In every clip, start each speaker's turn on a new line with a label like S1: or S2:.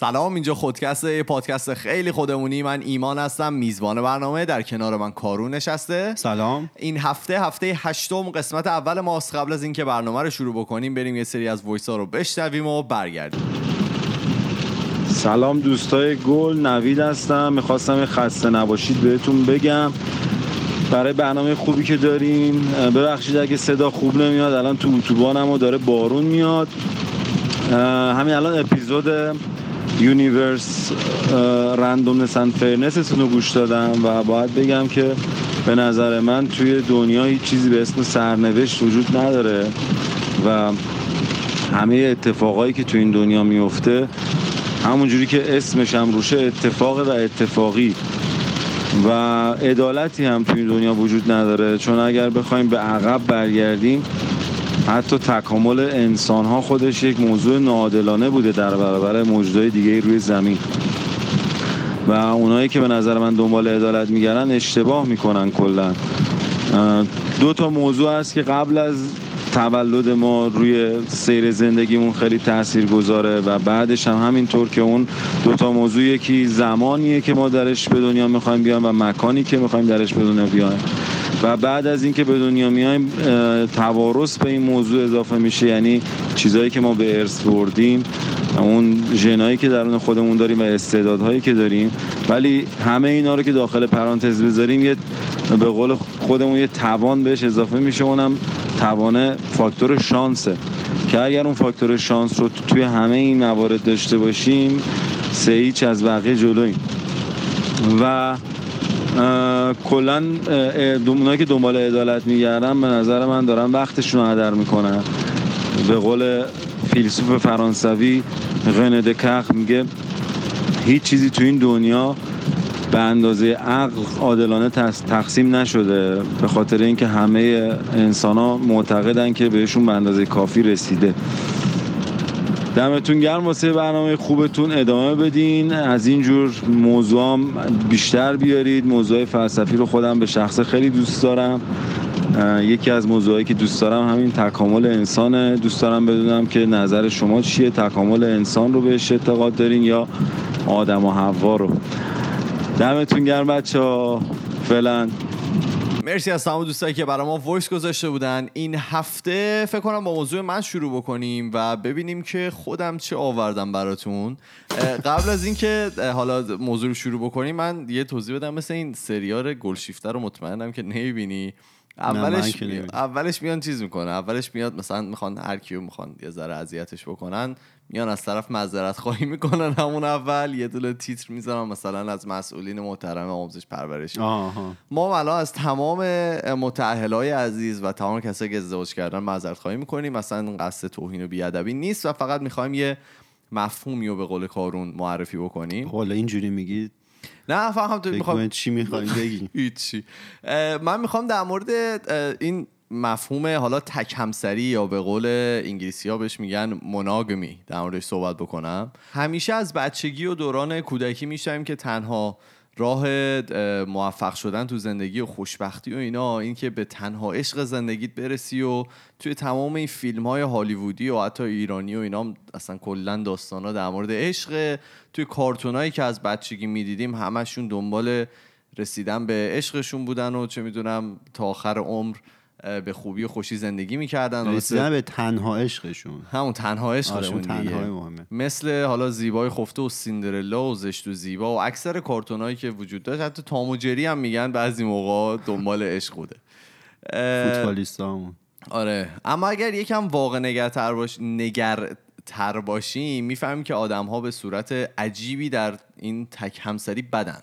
S1: سلام اینجا خودکست یه پادکست خیلی خودمونی. من ایمان هستم میزبان برنامه. در کنار من کارون نشسته.
S2: سلام.
S1: این هفته هفته هشتم قسمت اول ماست. قبل از اینکه برنامه رو شروع بکنیم بریم یه سری از وایس ها رو بشنویم و برگردیم.
S3: سلام دوستای گل نوید هستم. می‌خواستم خسته نباشید بهتون بگم. برای برنامه خوبی که داریم ببخشید اگه صدا خوب نمیاد الان تو اتوبانم و داره بارون میاد. همین الان اپیزود universe randomness and فرنستون رو گوش دادم و باید بگم که به نظر من توی دنیا هیچ چیزی به اسم سرنوشت وجود نداره و همه اتفاقایی که تو این دنیا میفته همونجوری که اسمش هم روشه اتفاق و اتفاقی و عدالتی هم توی دنیا وجود نداره. چون اگر بخوایم به عقب برگردیم حتی تکامل انسان ها خودش یک موضوع ناعادلانه بوده در برابر موجودهای دیگه روی زمین. و اونایی که به نظر من دنبال عدالت میگردن اشتباه می‌کنن کلا. دو تا موضوع هست که قبل از تولد ما روی سیر زندگیمون خیلی تأثیر گذاره و بعدش هم همینطور که اون دوتا موضوع یکی زمانیه که ما درش به دنیا می‌خوایم بیایم و مکانی که می‌خوایم درش به دنیا بیایم. و بعد از اینکه به دنیا میایم توارث به این موضوع اضافه میشه یعنی چیزهایی که ما به ارث بردیم. اون ژنایی که درون خودمون داریم و استعدادهایی که داریم. ولی همه اینا رو که داخل پرانتز بذاریم یه به قول خودمون یه توان بهش اضافه میشه اونم توان فاکتور شانسه. که اگر اون فاکتور شانس رو توی همه این موارد داشته باشیم سه هیچ از بقیه جلویم و کلا اونایی که دنبال عدالت میگردن به نظر من دارن وقتشون رو هدر می‌کنن. به قول فیلسوف فرانسوی رنه دکخ میگه هیچ چیزی تو این دنیا به اندازه عقل عادلانه تقسیم نشده به خاطر اینکه همه انسان ها معتقدن که بهشون به اندازه کافی رسیده. دمتون گرم واسه برنامه خوبتون ادامه بدین. از اینجور موضوع بیشتر بیارید. موضوع فلسفی رو خودم به شخص خیلی دوست دارم. یکی از موضوعایی که دوست دارم همین تکامل انسانه. دوست دارم بدونم که نظر شما چیه؟ تکامل انسان رو بهش اعتقاد دارین یا آدم و حوا رو؟ دمتون گرم بچه ها فعلا.
S1: مرسی از تمام دوستایی که برای ما وایس گذاشته بودن. این هفته فکر کنم با موضوع من شروع بکنیم و ببینیم که خودم چه آوردم براتون. قبل از اینکه حالا موضوع رو شروع بکنیم من یه توضیح بدم. مثل این سریار گلشیفته رو مطمئنم که نمی‌بینی. اولش اولش میان چیز می‌کنه اولش میاد مثلا می‌خوان هر کیو می‌خوان یه ذره اذیتش بکنن میان از طرف معذرت خواهی می‌کنن همون اول. یه دونه تیتر می‌ذارن مثلا از مسئولین محترم آموزش پرورش ما الان از تمام متأهلای عزیز و تمام کسایی که ازدواج کردن معذرت خواهی می‌کنیم. مثلا قصد توهین و بیادبی نیست و فقط می‌خوایم یه مفهومی رو به قول کارون معرفی بکنیم.
S2: حالا اینجوری میگید
S1: نه فهم تو
S2: می‌خوام چی می‌خوایم بگی.
S1: هیچی. من می‌خوام در مورد این مفهوم حالا تک همسری یا به قول انگلیسی ها بهش میگن مناگمی در موردش صحبت بکنم. همیشه از بچگی و دوران کودکی میشنیم که تنها راه موفق شدن تو زندگی و خوشبختی و اینا اینکه به تنها عشق زندگیت برسی و توی تمام این فیلم های هالیوودی و حتی ایرانی و اینا اصلا کلا داستان ها در مورد عشق توی کارتونایی که از بچگی می‌دیدیم همشون دنبال رسیدن به عشقشون بودن و چه می‌دونم تا آخر عمر به خوبی و خوشی زندگی می‌کردن.
S2: رسیدن به تنها عشقشون.
S1: همون تنها عشقشون
S2: تنها
S1: مثل حالا زیبای خفته و سیندرلا و زشت و زیبا و اکثر کارتونایی که وجود داشت. حتی تام و جری هم میگن بعضی موقع دنبال عشق بوده.
S2: فوتبالیستامون.
S1: آره. اما اگر یکم واقع نگرتر باش نگر تر باشیم می‌فهمیم که آدم ها به صورت عجیبی در این تک همسری بدن.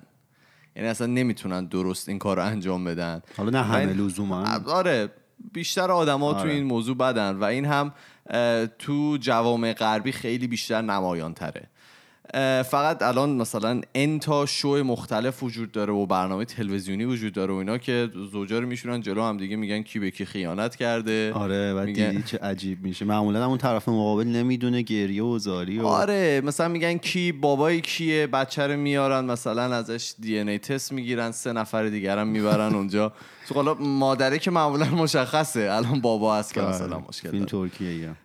S1: یعنی اصلا نمی‌تونن درست این کار رو انجام بدن.
S2: حالا نه همه لزوما
S1: آره بیشتر آدما آره. تو این موضوع بدن و این هم تو جوامع غربی خیلی بیشتر نمایان تره فقط الان مثلا انتا شو مختلف وجود داره و برنامه تلویزیونی وجود داره و اینا که زوجا رو میشونن جلو هم دیگه میگن کی به کی خیانت کرده.
S2: آره و میگن... دیدی چه عجیب میشه. معمولا اون طرف مقابل نمی‌دونه گریه و زاری و...
S1: آره مثلا میگن کی بابای کیه بچه رو میارن مثلا ازش دی ای تست می‌گیرن سه نفر دیگر هم می‌برن اونجا. تو حالا مادره که معمولا مشخصه. الان بابا هست که آره، مثلا مشکل
S2: این ترکیه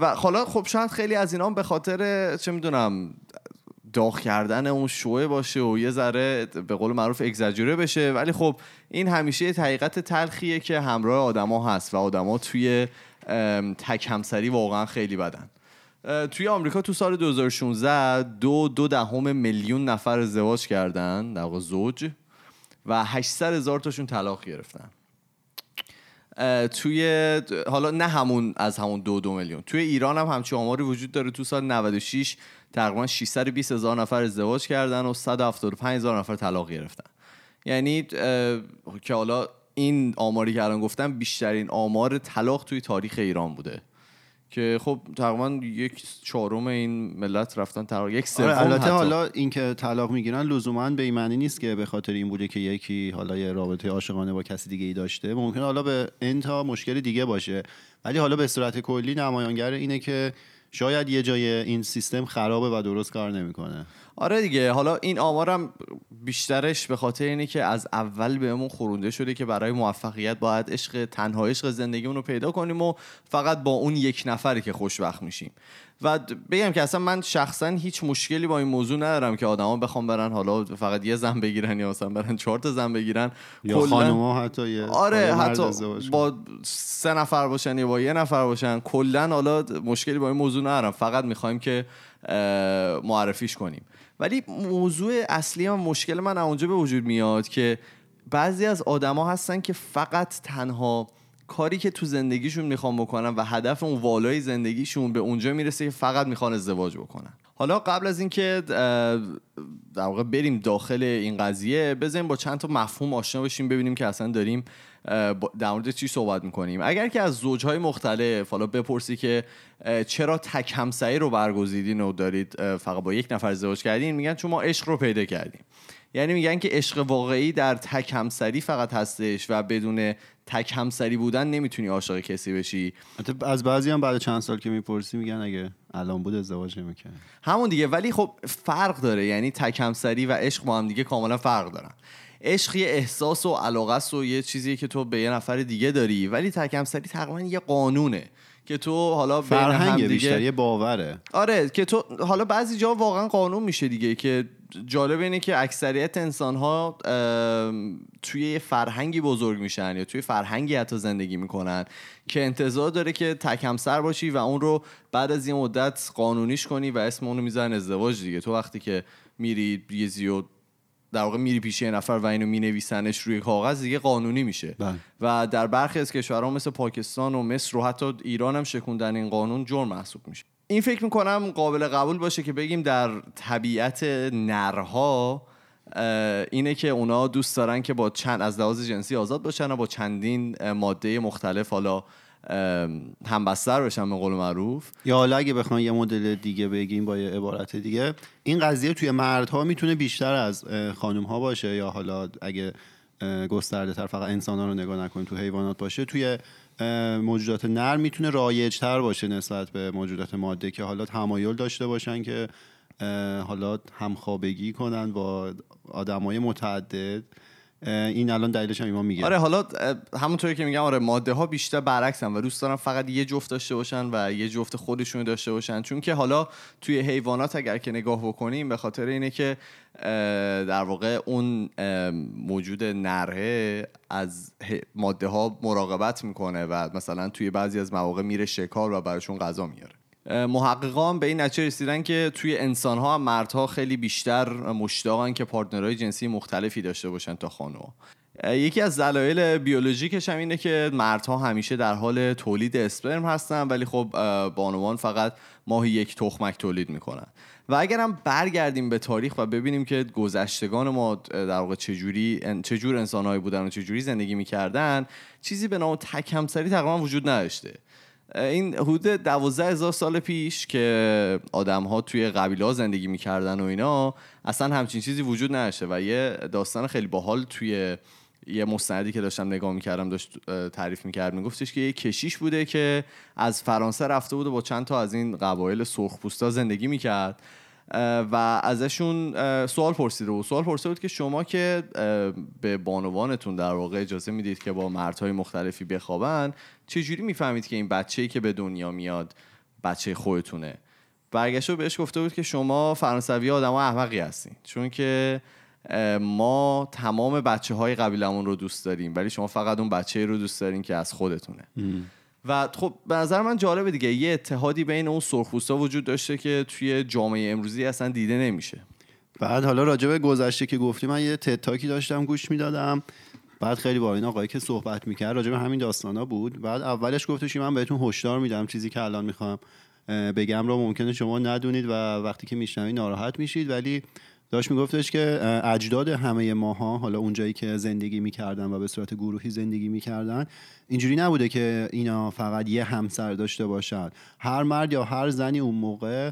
S1: و حالا خب شاید خیلی از اینا به خاطر چه می‌دونم داغ کردن اون شوه باشه و یه ذره به قول معروف اگزاجوره بشه. ولی خب این همیشه یه حقیقت تلخیه که همراه آدما هست و آدما توی تک همسری واقعا خیلی بدن. توی آمریکا تو سال 2016 دو دو دهم میلیون نفر ازدواج کردن در واقع زوج. و 800 هزار تاشون طلاق گرفتن. توی حالا نه همون از همون دو دو میلیون. توی ایران هم همچی آماری وجود داره. تو سال 96 تقریبا 620 هزار نفر ازدواج کردن و 175 هزار نفر طلاق گرفتن. یعنی که حالا این آماری که الان گفتم بیشترین آمار طلاق توی تاریخ ایران بوده. که خب تقریبا یک چهارم این ملت رفتن طلاق یک سوم
S2: آره البته حالا اینکه طلاق می‌گیرن لزوما به معنی نیست که به خاطر این بوده که یکی حالا یه رابطه عاشقانه با کسی دیگه ای داشته. ممکن حالا به انتا مشکل دیگه باشه. ولی حالا به صورت کلی نمایانگر اینه که شاید یه جای این سیستم خرابه و درست کار نمی‌کنه.
S1: آره دیگه حالا این آمارم بیشترش به خاطر اینه که از اول بهمون خورونده شده که برای موفقیت باید عشق تنها عشق زندگیمون رو پیدا کنیم و فقط با اون یک نفری که خوشبخت میشیم. و بگم که اصلا من شخصا هیچ مشکلی با این موضوع ندارم که آدما بخوام برن حالا فقط یه زن بگیرن یا مثلا برن چهار تا زن بگیرن.
S2: یا خانوما حتی یه
S1: آره حتی با سه نفر باشن یا با یه نفر باشن کلا حالا مشکلی با این موضوع ندارم. فقط می‌خوایم که معرفیش کنیم. ولی موضوع اصلی و مشکل من اونجا به وجود میاد که بعضی از آدما هستن که فقط تنها کاری که تو زندگیشون می‌خوان بکنن و هدف اون والای زندگیشون به اونجا می‌رسه که فقط می‌خوان ازدواج بکنن. حالا قبل از اینکه در واقع بریم داخل این قضیه بزنیم با چند تا مفهوم آشنا بشیم ببینیم که اصلا داریم در مورد چی صحبت می‌کنیم؟ اگر که از زوجهای مختلف حالا بپرسی که چرا تک همسایه رو برگزیدین و دارید فقط با یک نفر ازدواج کردین؟ میگن چون ما عشق رو پیدا کردیم. یعنی میگن که عشق واقعی در تک همسری فقط هستش و بدون تک همسری بودن نمی‌تونی عاشق کسی بشی.
S2: از بعضی هم بعد چند سال که می‌پرسی میگن اگه الان بود ازدواج نمی‌کنه
S1: همون دیگه ولی خب فرق داره. یعنی تک همسری و عشق با هم دیگه کاملا فرق دارن. عشق یه احساس و علاقه است و یه چیزیه که تو به یه نفر دیگه داری. ولی تک همسری تقریبا یه قانونه که تو حالا
S2: فرهنگ بیشتر یه باوره.
S1: آره که تو حالا بعضی جا واقعا قانون میشه دیگه که جالب اینه که اکثریت انسان ها توی یه فرهنگی بزرگ میشن یا توی فرهنگی حتی زندگی می‌کنن که انتظار داره که تک سر باشی و اون رو بعد از یه مدت قانونیش کنی و اسم اونو میزن ازدواج دیگه. تو وقتی که میری یه زیاد در واقع میری پیش یه نفر و اینو مینویسنش روی کاغذ دیگه قانونی میشه
S2: بله.
S1: و در برخی از کشورها مثل پاکستان و مصر و حتی ایران هم شکوندن این قانون جرم محسوب میشه این فکر می‌کنم قابل قبول باشه که بگیم در طبیعت نرها اینه که اونا دوست دارن که با چند از لحاظ جنسی آزاد باشن و با چندین ماده مختلف حالا هم بستر بشن به قول معروف.
S2: یا حالا اگه بخوام یه مدل دیگه بگیم با یه عبارت دیگه این قضیه توی مردها می‌تونه بیشتر از خانم ها باشه یا حالا اگه گسترده تر فقط انسان ها رو نگاه نکنیم تو حیوانات باشه توی موجودات نر می‌تونه رایج تر باشه نسبت به موجودات ماده که حالا تمایل داشته باشن که حالا همخوابگی کنن با آدمای متعدد. این الان دلیلش هم ایمان میگه.
S1: آره حالا همونطوری که میگم آره ماده ها بیشتر برعکسن و دوست دارن فقط یه جفت داشته باشن و یه جفت خودشون داشته باشن. چون که حالا توی حیوانات اگر که نگاه بکنیم به خاطر اینه که در واقع اون موجود نره از ماده ها مراقبت می‌کنه و مثلا توی بعضی از مواقع میره شکار و براشون غذا میاره. محققان به این نتیجه رسیدن که توی انسان ها مردها خیلی بیشتر مشتاقن که پارتنرهای جنسی مختلفی داشته باشن تا خانوها یکی از دلایل بیولوژیکش هم اینه که مردها همیشه در حال تولید اسپرم هستن ولی خب بانوان فقط ماهی یک تخمک تولید می‌کنن. و اگر هم برگردیم به تاریخ و ببینیم که گذشتگان ما در واقع چجوری چجور انسانهایی بودن و چجوری زندگی می‌کردن چیزی به نام تک همسری تقریبا وجود نداشته. این حدود دوازده هزار سال پیش که آدم ها توی قبیله ها زندگی می‌کردن و اینا اصلا همچین چیزی وجود نداشته و یه داستان خیلی باحال توی یه مستندی که داشتم نگاه می‌کردم داشت تعریف می‌کرد میگفتش که یه کشیش بوده که از فرانسه رفته بوده با چند تا از این قبایل سرخپوستا زندگی می‌کرد. و ازشون سوال پرسیده بود. سوال پرسیده بود که شما که به بانوانتون در واقع اجازه می‌دید که با مردهای مختلفی بخوابن چجوری می‌فهمید که این بچه‌ای که به دنیا میاد بچه خودتونه؟ برگشت بهش گفته بود که شما فرانسوی آدم ها احمقی هستین. چون که ما تمام بچه های قبیلمون رو دوست داریم ولی شما فقط اون بچه رو دوست دارین که از خودتونه. و خب به نظر من جالبه دیگه یه اتحادی بین اون سرخپوستا وجود داشته که توی جامعه امروزی اصلا دیده نمیشه.
S2: بعد حالا راجع به گذشته که گفتی من یه تتاکی داشتم گوش می‌دادم. بعد خیلی با این آقایی که صحبت می‌کرد راجع به همین داستانا بود. بعد اولش گفتش من بهتون هشدار میدم چیزی که الان می‌خوام بگم رو ممکنه شما ندونید و وقتی که میشنوید ناراحت میشید. ولی داشت میگفتش که اجداد همه ماها حالا اونجایی که زندگی می‌کردن و به صورت گروهی زندگی می‌کردن اینجوری نبوده که اینا فقط یه همسر داشته باشن. هر مرد یا هر زنی اون موقع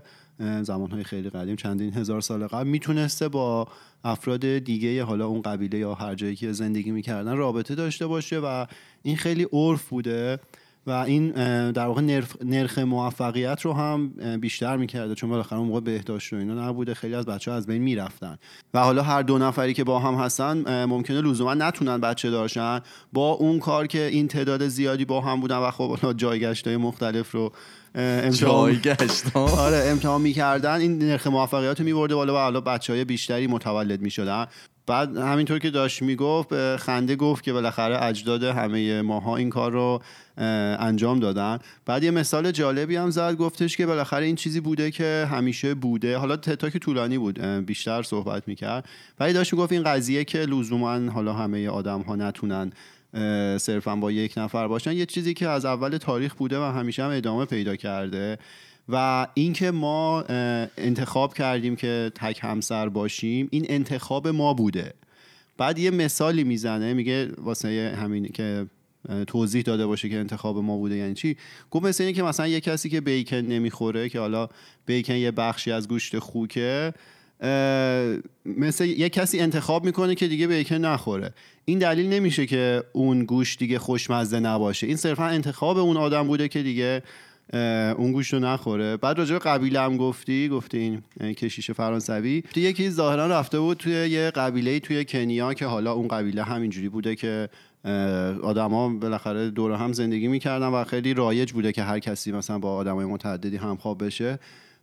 S2: زمانهای خیلی قدیم چندین هزار سال قبل می‌تونسته با افراد دیگه حالا اون قبیله یا هر جایی که زندگی می‌کردن رابطه داشته باشه و این خیلی عرف بوده. و این در واقع نرخ, نرخ موفقیت رو هم بیشتر می‌کرده. چون بالاخره اون موقع بهداشت و اینا نبوده. خیلی از بچه ها از بین می‌رفتن. و حالا هر دو نفری که با هم هستن ممکنه لزوما نتونن بچه داشتن. با اون کار که این تعداد زیادی با هم بودن و خب جایگشت های مختلف رو
S1: امتحان
S2: آره امتحان می‌کردن این نرخ موفقیت رو میبرده بالا و حالا بچه های بیشتری متولد می‌شدن. بعد همینطور که داشت می‌گفت خنده گفت که بالاخره اجداد همه ماها این کار رو انجام دادن. بعد یه مثال جالبی هم زد گفتش که بالاخره این چیزی بوده که همیشه بوده. حالا تتاک طولانی بود بیشتر صحبت می‌کرد. ولی داشت می‌گفت این قضیه که لزوما حالا همه آدم ها نتونن صرفا با یک نفر باشن یه چیزی که از اول تاریخ بوده و همیشه هم ادامه پیدا کرده. و اینکه ما انتخاب کردیم که تک همسر باشیم این انتخاب ما بوده. بعد یه مثالی می‌زنه میگه واسه همین که توضیح داده باشه که انتخاب ما بوده یعنی چی. گفت مثل اینه که مثلا یه کسی که بیکن نمی‌خوره که حالا بیکن یه بخشی از گوشت خوکه مثل یه کسی انتخاب می‌کنه که دیگه بیکن نخوره. این دلیل نمیشه که اون گوشت دیگه خوشمزه نباشه. این صرفا انتخاب اون آدم بوده که دیگه اون گوشت رو نخوره. بعد راجع به قبیله هم گفتی گفتی این کشیش فرانسوی. یکی ظاهرا رفته بود توی یه قبیله توی کنیا که حالا اون قبیله همینجوری بوده که آدما بالاخره دور هم زندگی می‌کردن و خیلی رایج بوده که هر کسی مثلا با آدمای متعددی همخواب بشه.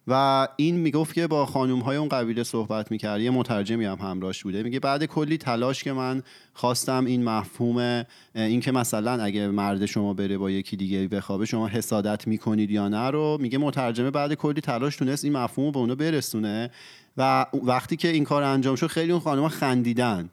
S2: و این می‌گفت که با خانوم های اون قبیله صحبت می‌کرد. یه مترجمی هم همراهش بوده. میگه بعد کلی تلاش که من خواستم این مفهوم این که مثلا اگه مرد شما بره با یکی دیگه بخوابه شما حسادت می‌کنید یا نه رو میگه مترجمه بعد کلی تلاش تونست این مفهوم رو به اونو برسونه. و وقتی که این کار انجام شد خیلی اون خانم خندیدن.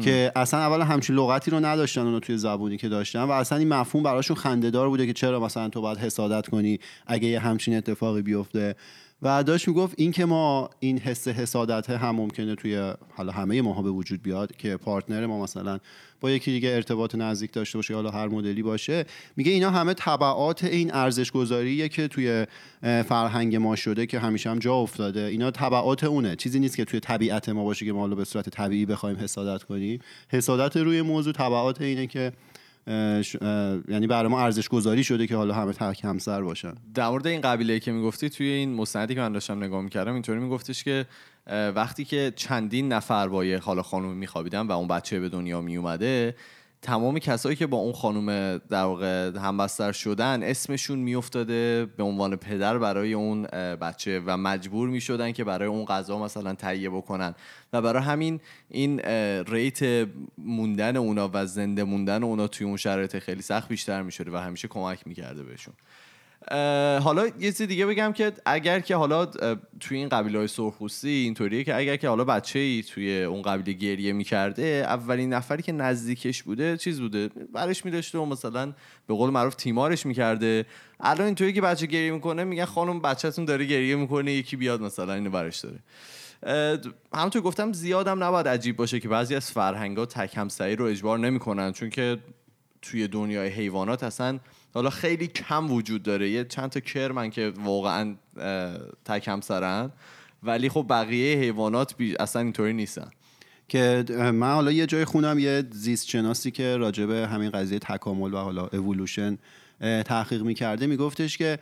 S2: که اصلا اول همچین لغتی رو نداشتن اونو توی زبونی که داشتن و اصلا این مفهوم براشون خندهدار بوده که چرا مثلا تو باید حسادت کنی اگه یه همچین اتفاقی بیفته. و داشت می‌گفت این که ما این حس حسادت هم ممکنه توی حالا همه ماها به وجود بیاد که پارتنر ما مثلا با یکی دیگه ارتباط نزدیک داشته باشه حالا هر مدلی باشه میگه اینا همه طبعات این ارزش گذاریه که توی فرهنگ ما شده که همیشه هم جا افتاده. اینا طبعات اونه. چیزی نیست که توی طبیعت ما باشه که ما حالا به صورت طبیعی بخوایم حسادت کنیم. حسادت روی موضوع طبعات اینه که یعنی برای ما ارزش گذاری شده که حالا همه تک همسر باشن.
S1: در مورد این قبیله که می‌گفتی توی این مستندی که من داشتم نگاه می‌کردم اینطوری میگفتش که وقتی که چندین نفر با یه حالا خانم میخوابیدن و اون بچه به دنیا میومده تمام کسایی که با اون خانم در واقع همبستر شدن اسمشون میافتاده به عنوان پدر برای اون بچه و مجبور می‌شدن که برای اون غذا مثلا تهیه بکنن. و برای همین این ریت موندن اونا و زنده موندن اونا توی اون شرایط خیلی سخت بیشتر می‌شده و همیشه کمک می‌کرده بهشون. حالا یه چیز دیگه بگم که اگر که حالا توی این قبیله های سرخوستی اینطوریه که اگر که حالا بچه ای توی اون قبیله گریه می‌کرده اولین نفری که نزدیکش بوده چیز بوده؟ برش میداشته و مثلا به قول معروف تیمارش می‌کرده. الان اینطوری که بچه گریه می‌کنه میگن خانم بچهتون داره گریه می‌کنه یکی بیاد مثلا اینو برش داره. همونطور گفتم زیادم نباید عجیب باشه که بعضی از فرهنگ ها تک همسری رو اجبار نمی‌کنن چون که توی دنیای حیوانات اصلا حالا خیلی کم وجود داره. یه چند تا کرمن که واقعا تک همسرن. ولی خب بقیه حیوانات اصلا اینطوری نیستن.
S2: که من حالا یه جای خونم یه زیست شناسی که راجبه همین قضیه تکامل و حالا اولوشن تحقیق می‌کرده میگفتش که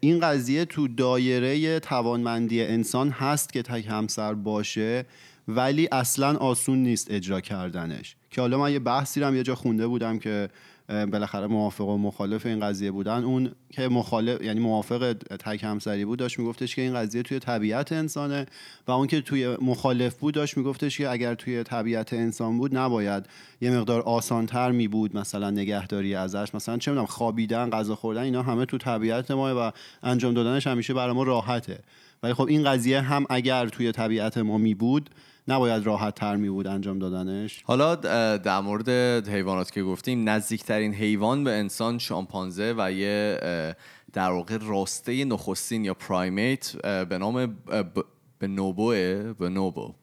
S2: این قضیه تو دایره توانمندی انسان هست که تک همسر باشه. ولی اصلا آسون نیست اجرا کردنش. که حالا من یه بحثی رو یه جا خونده بودم که بالاخره موافق و مخالف این قضیه بودن. اون که مخالف یعنی موافق تک همسری بود داشت میگفتش که این قضیه توی طبیعت انسانه. و اون که توی مخالف بود داشت میگفتش که اگر توی طبیعت انسان بود نباید یه مقدار آسانتر می بود مثلا نگهداری ازش. مثلا چه می‌دونم خوابیدن غذا خوردن اینا همه تو طبیعت ما و انجام دادنش همیشه برای ما راحته. ولی خب این قضیه هم اگر توی طبیعت ما می بود نباید راحت تر می بود انجام دادنش.
S1: حالا در مورد حیوانات که گفتیم نزدیکترین حیوان به انسان شامپانزه و یه در واقع راسته نخستین یا پرایمیت به نام به نوبوه به نوبو.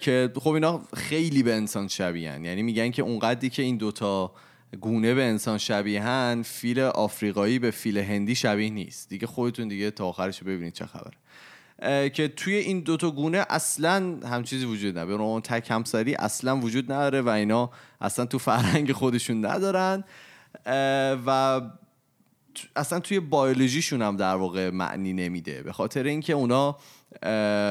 S1: که خب اینا خیلی به انسان شبیهن یعنی میگن که اونقدری که این دوتا گونه به انسان شبیهن فیل آفریقایی به فیل هندی شبیه نیست. دیگه خودتون دیگه تا آخرش ببینید چه خبره. که توی این دوتا گونه اصلا هم چیزی وجود نداره. اون تک همسری اصلا وجود نداره و اینا اصلا تو فرهنگ خودشون ندارن. و اصلا توی بیولوژیشون هم در واقع معنی نمیده. به خاطر اینکه اونا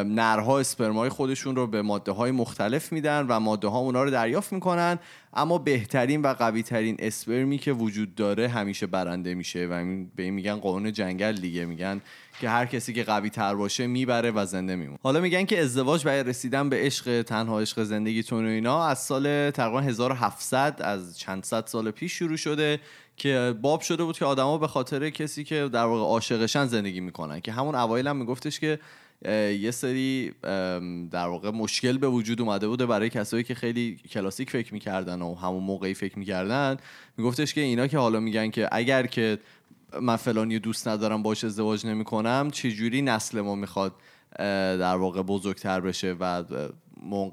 S1: نرها اسپرمای خودشون رو به ماده های مختلف میدن و ماده ها اونا رو دریافت می‌کنن. اما بهترین و قوی ترین اسپرمی که وجود داره همیشه برنده میشه و به این میگن قانون جنگل دیگه. میگن که هر کسی که قوی تر باشه می‌بره و زنده میمونه. حالا میگن که ازدواج برای رسیدن به عشق تنها عشق زندگیتون و اینا از سال تقریبا 1700 از چند صد سال پیش شروع شده که باب شده بود که آدما به خاطر کسی که در واقع عاشقشن زندگی می‌کنن. که همون اوایل هم میگفتش که یه سری در واقع مشکل به وجود اومده بوده برای کسایی که خیلی کلاسیک فکر می‌کردن و همون موقعی فکر می‌کردن. میگفتش که اینا که حالا میگن که اگر که من فلانی دوست ندارم باش ازدواج نمی‌کنم چجوری نسل ما می‌خواد در واقع بزرگتر بشه و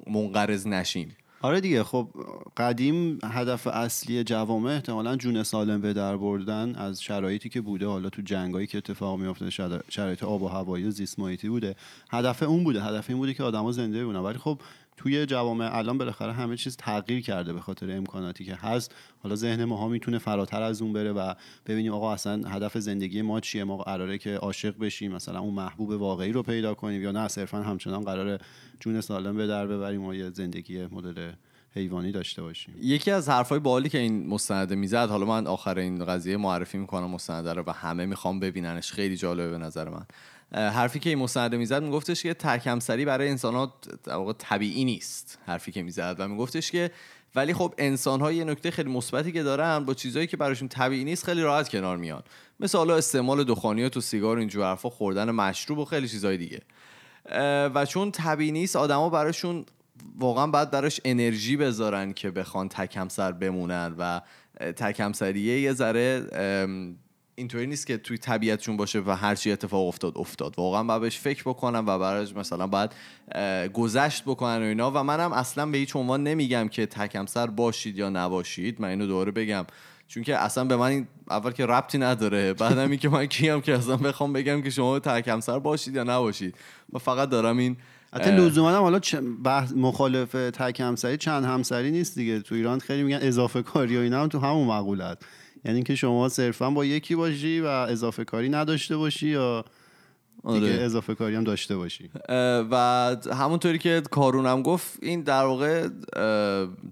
S1: منقرض نشیم؟
S2: آره دیگه خب قدیم هدف اصلی جوامع احتمالا جون سالم به در بردن از شرایطی که بوده. حالا تو جنگایی که اتفاق میافته شرایط آب و هوایی و زیست بوده. هدف اون بوده هدف این بوده که آدما زنده بمونن. ولی خب توی جوامع الان بالاخره همه چیز تغییر کرده به خاطر امکاناتی که هست. حالا ذهن ماها می‌تونه فراتر از اون بره و ببینیم آقا اصلا هدف زندگی ما چیه؟ ما قراره که عاشق بشیم مثلا اون محبوب واقعی رو پیدا کنیم یا نه؟ صرفا همچنان قراره جون سالم به در ببریم و یه زندگی مدل حیوانی داشته باشیم.
S1: یکی از حرفای بالی که این مستنده می‌زد حالا من آخر این قضیه معرفی می‌کنم مستنده رو و همه می‌خوام ببیننش. خیلی جالبه به نظر من. حرفی که این مستنده می‌زد میگفتش که ترکمسری برای انسان ها طبیعی نیست حرفی که می‌زد و میگفتش که ولی خب انسان ها یه نکته خیلی مثبتی که دارن با چیزهایی که براشون طبیعی نیست خیلی راحت کنار میان. مثل حالا استعمال دخانیات و سیگار و اینجور حرفا خوردن مشروب و خیلی چیزهای دیگه. و چون طبیعی نیست آدما براشون واقعا باید براش انرژی بذارن که بخوان تکمسر بمونن و تکمسریه یه ذره اینطوری نیست که توی طبیعتشون باشه و هر چی اتفاق افتاد افتاد. واقعا باید بهش فکر بکنم و براش مثلا باید گذشت بکنن و اینا. و منم اصلا به هیچ عنوان نمیگم که تکمسر باشید یا نباشید. من اینو دوباره بگم. چون که اصلا به من اول که ربطی نداره بعدم این که من کیم که اصلا بخوام بگم که شما تکمسر باشید یا نباشید. و فقط دارم این
S2: حتی لزوما هم حالا بحث مخالف تک همسری چند همسری نیست دیگه. تو ایران خیلی میگن اضافه کاری و اینا هم تو همون مقولت یعنی اینکه شما صرفا با یکی باشی و اضافه کاری نداشته باشی یا دیگه آره. اضافه کاری هم داشته باشی
S1: و همونطوری که کارون هم گفت این در واقع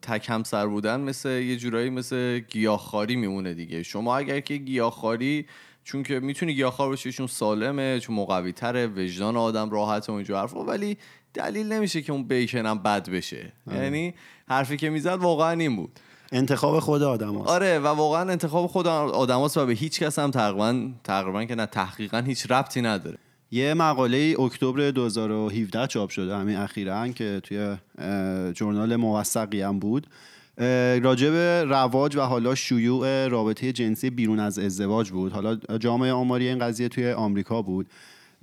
S1: تک همسر بودن مثل یه جورایی مثل گیاهخواری میمونه دیگه شما اگر که گیاهخواری چون که می‌تونی گیاهخوار باشی چون سالمه چون مقوی تره وجدان آدم راحت و اینجور حرفا ولی دلیل نمیشه که اون بیکن هم بد بشه آره. یعنی حرفی که می‌زد واقعا این بود
S2: انتخاب خود آدم هست.
S1: آره و واقعا انتخاب خود آدم هست و به هیچ کس هم تقریبا تقریبا که نه تحقیقا هیچ ربطی نداره.
S2: یه مقاله اکتبر 2017 چاپ شده همین اخیرا که توی جورنال موثقی هم بود. راجع به رواج و حالا شیوع رابطه جنسی بیرون از ازدواج بود. حالا جامعه آماری این قضیه توی آمریکا بود.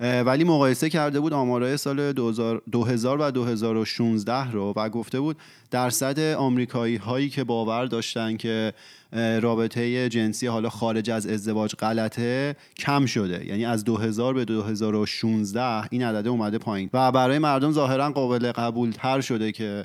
S2: ولی مقایسه کرده بود آمارای سال 2000 و 2016 رو و گفته بود درصد آمریکایی هایی که باور داشتن که رابطه جنسی حالا خارج از ازدواج غلطه کم شده. یعنی از 2000 به 2016 این عدده اومده پایین. و برای مردم ظاهرا قابل قبول تر شده که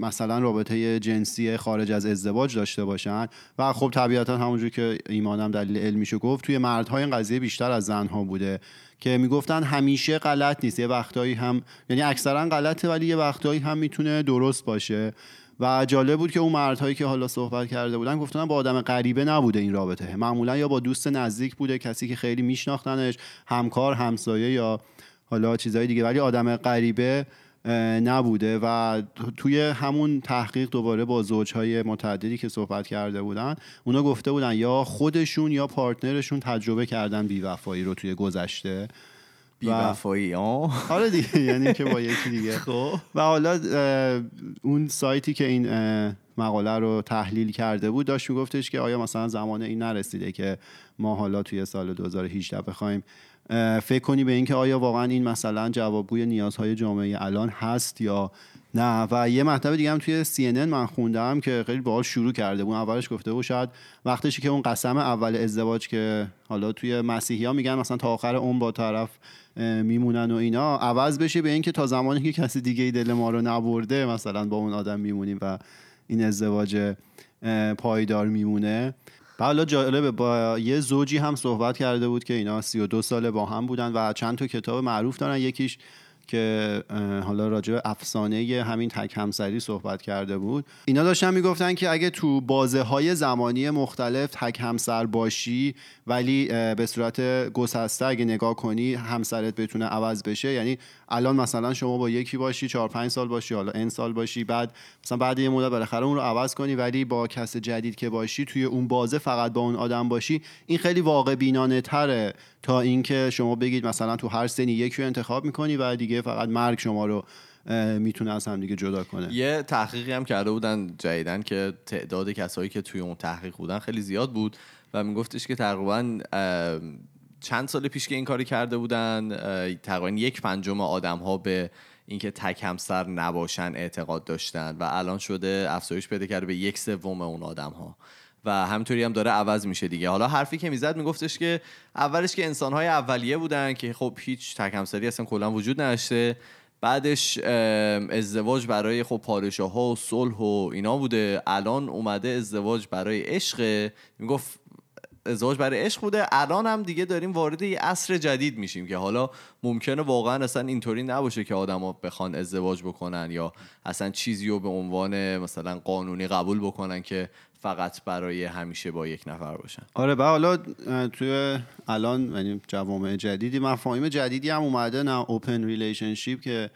S2: مثلا رابطه جنسی خارج از ازدواج داشته باشن. و خب طبیعتا همونجور که ایمانم دلیل علمیشو گفت توی مردها این قضیه بیشتر از زنها بوده. که می‌گفتن همیشه غلط نیست. یه وقتایی هم یعنی اکثرا غلطه ولی یه وقتایی هم می‌تونه درست باشه. و جالب بود که اون مردهایی که حالا صحبت کرده بودن گفتن با آدم غریبه نبوده این رابطه. معمولا یا با دوست نزدیک بوده کسی که خیلی میشناختنش همکار همسایه یا حالا چیزهای دیگه ولی آدم غریبه نبوده و توی همون تحقیق دوباره با زوجهای متعددی که صحبت کرده بودن اونا گفته بودن یا خودشون یا پارتنرشون تجربه کردن بیوفایی رو توی گذشته.
S1: بیوفایی آه.
S2: آره دیگه یعنی که با یکی دیگه.
S1: خب.
S2: و حالا اون سایتی که این مقاله رو تحلیل کرده بود داشت میگفتش که آیا مثلا زمان این نرسیده که ما حالا توی سال 2018 بخوایم فکر کنی به اینکه آیا واقعا این مثلا جوابگوی نیازهای جامعه الان هست یا نه؟ و یه مطلب دیگه هم توی CNN من خوندم که خیلی باحال شروع کرده بود. اولش گفته بود شاید وقتشی که اون قسم اول ازدواج که حالا توی مسیحی ها میگن مثلا تا آخر اون با طرف میمونن و اینا عوض بشه به اینکه تا زمانی که کسی دیگه دل ما رو نبرده مثلا با اون آدم میمونیم و این ازدواج پایدار میمونه. حالا جالبه با یه زوجی هم صحبت کرده بود که اینا 32 ساله با هم بودن و چند تا کتاب معروف دارن. یکیش که حالا راجع به افسانه همین تک همسری صحبت کرده بود. اینا داشتن می‌گفتن که اگه تو بازه های زمانی مختلف تک همسر باشی ولی به صورت گسسته اگه نگاه کنی همسرت بتونه عوض بشه. یعنی الان مثلا شما با یکی باشی چهار پنج سال باشی حالا این سال باشی بعد مثلا بعد یه مدت بالاخره اون رو عوض کنی ولی با کس جدید که باشی توی اون بازه فقط با اون آدم باشی این خیلی واقع بینانه تره تا اینکه شما بگید مثلا تو هر سنی یکی رو انتخاب می‌کنی و دیگه فقط مرگ شما رو می‌تونه از هم دیگه جدا کنه.
S1: یه تحقیقی هم کرده بودن جدیدن که تعداد کسایی که توی اون تحقیق بودن خیلی زیاد بود و میگفتش که تقریبا چند سال پیش که این کاری کرده بودن تقریبا یک پنجم آدم ها به اینکه تک همسر نباشن اعتقاد داشتن و الان شده افزایش پیدا کرده به یک سوم اون آدم ها و همینطوری هم داره عوض میشه دیگه. حالا حرفی که می‌زد میگفتش که اولش که انسانهای اولیه بودن که خب هیچ تک همسری اصلا کلا وجود نداشته. بعدش ازدواج برای خب پادشاه ها و صلح و اینا بوده. الان اومده ازدواج برای عشق می‌گفت ازدواج برای عشق بوده. الان هم دیگه داریم وارد یه عصر جدید میشیم که حالا ممکنه واقعا اصلا اینطوری نباشه که آدما بخوان ازدواج بکنن یا اصلا چیزی رو به عنوان مثلا قانونی قبول بکنن که فقط برای همیشه با یک نفر باشن.
S2: آره به حالا توی الان یعنی جوامع جدیدی مفاهیم جدیدی هم اومده نه open relationship که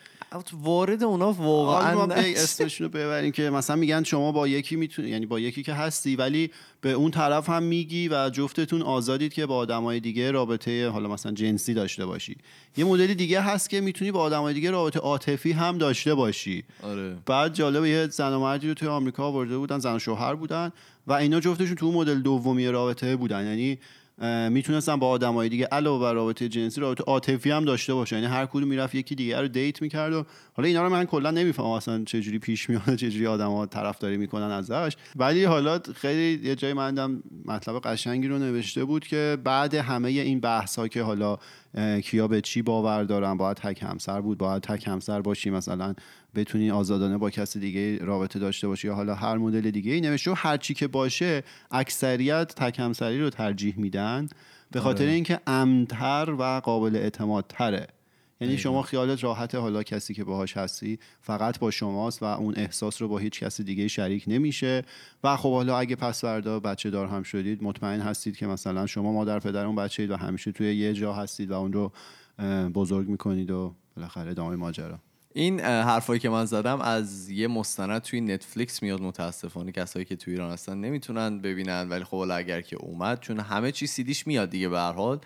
S1: وارد اونا واقعا
S2: ما اسمشون رو ببریم که مثلا میگن شما با یکی می‌تونی یعنی با یکی که هستی ولی به اون طرف هم میگی و جفتتون آزادید که با آدمای دیگه رابطه حالا مثلا جنسی داشته باشی. یه مدلی دیگه هست که می‌تونی با آدمای دیگه رابطه عاطفی هم داشته باشی.
S1: آره.
S2: بعد جالب یه زن و مردی رو توی آمریکا آورده بودن زن و شوهر بودن و اینا جفتشون تو مدل دومی رابطه بودن. یعنی می‌تونستن با آدمای دیگه علاوه بر رابطه جنسی رابطه عاطفی هم داشته باشه یعنی هر کدوم می‌رفت یکی دیگه رو دیت می‌کرد و حالا اینا رو من کلا نمی‌فهمم اصلا چه جوری پیش میاد چه جوری آدما طرفداری می‌کنن ازش. ولی حالا خیلی یه جای من مطلب قشنگی رو نوشته بود که بعد همه این بحث ها که حالا کیا به چی باور دارن باید تک همسر بود باید تک همسر باشی مثلا بتونی آزادانه با کسی دیگه رابطه داشته باشی یا حالا هر مدل دیگه ای نوشته و هر چی که باشه اکثریت تک همسری رو ترجیح میدن به خاطر آره. اینکه امنتر و قابل اعتمادتره یعنی شما خیالت راحت حالا کسی که باهاش هستی فقط با شماست و اون احساس رو با هیچ کسی دیگه شریک نمیشه. و خب حالا اگه پس فردا بچه دار هم شدید مطمئن هستید که مثلا شما مادر پدر اون بچه اید و همیشه توی یه جا هستید و اون رو بزرگ می‌کنید و بالاخره ادامه ماجرا.
S1: این حرفایی که من زدم از یه مستند توی نتفلیکس میاد متاسفانه. کسایی که توی ایران هستن نمی‌تونن ببینن ولی خب اگر که اومد چون همه چی سیدیش میاد دیگه به هر حال.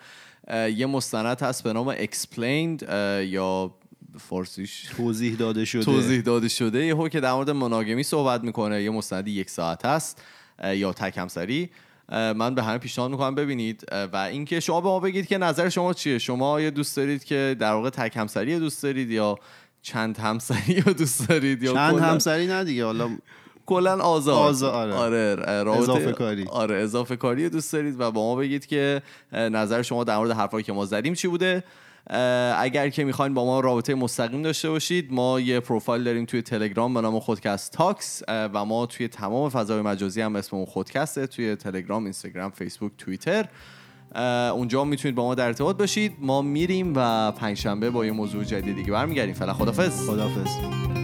S1: یه مستند هست به نام Explained یا فارسیش
S2: توضیح داده شده.
S1: توضیح داده شده. یه که در مورد مناگمی صحبت می‌کنه. یه مستندی یک ساعت هست یا تک همسری. من به همه پیشنهاد می‌کنم ببینید. و اینکه شما به ما بگید که نظر شما چیه؟ شما یه دوست دارید که در واقع تک همسری دوست دارید یا چند همسری رو دوست دارید یا
S2: چند همسری نه دیگه حالا
S1: کلا آزاد.
S2: آزاد
S1: آره,
S2: آره اضافه کاری.
S1: آره اضافه کاری دوست دارید و با ما بگید که نظر شما در مورد حرفایی که ما زدیم چی بوده. اگر که می‌خواین با ما رابطه مستقیم داشته باشید ما یه پروفایل داریم توی تلگرام به نام خودکست تاکس و ما توی تمام فضای مجازی هم اسممون خودکسته توی تلگرام اینستاگرام فیسبوک توییتر. اونجا می‌تونید با ما در ارتباط باشید. ما میریم و پنجشنبه با یه موضوع جدید دیگه برمیگردیم. فعلا خدافظ
S2: خدافظ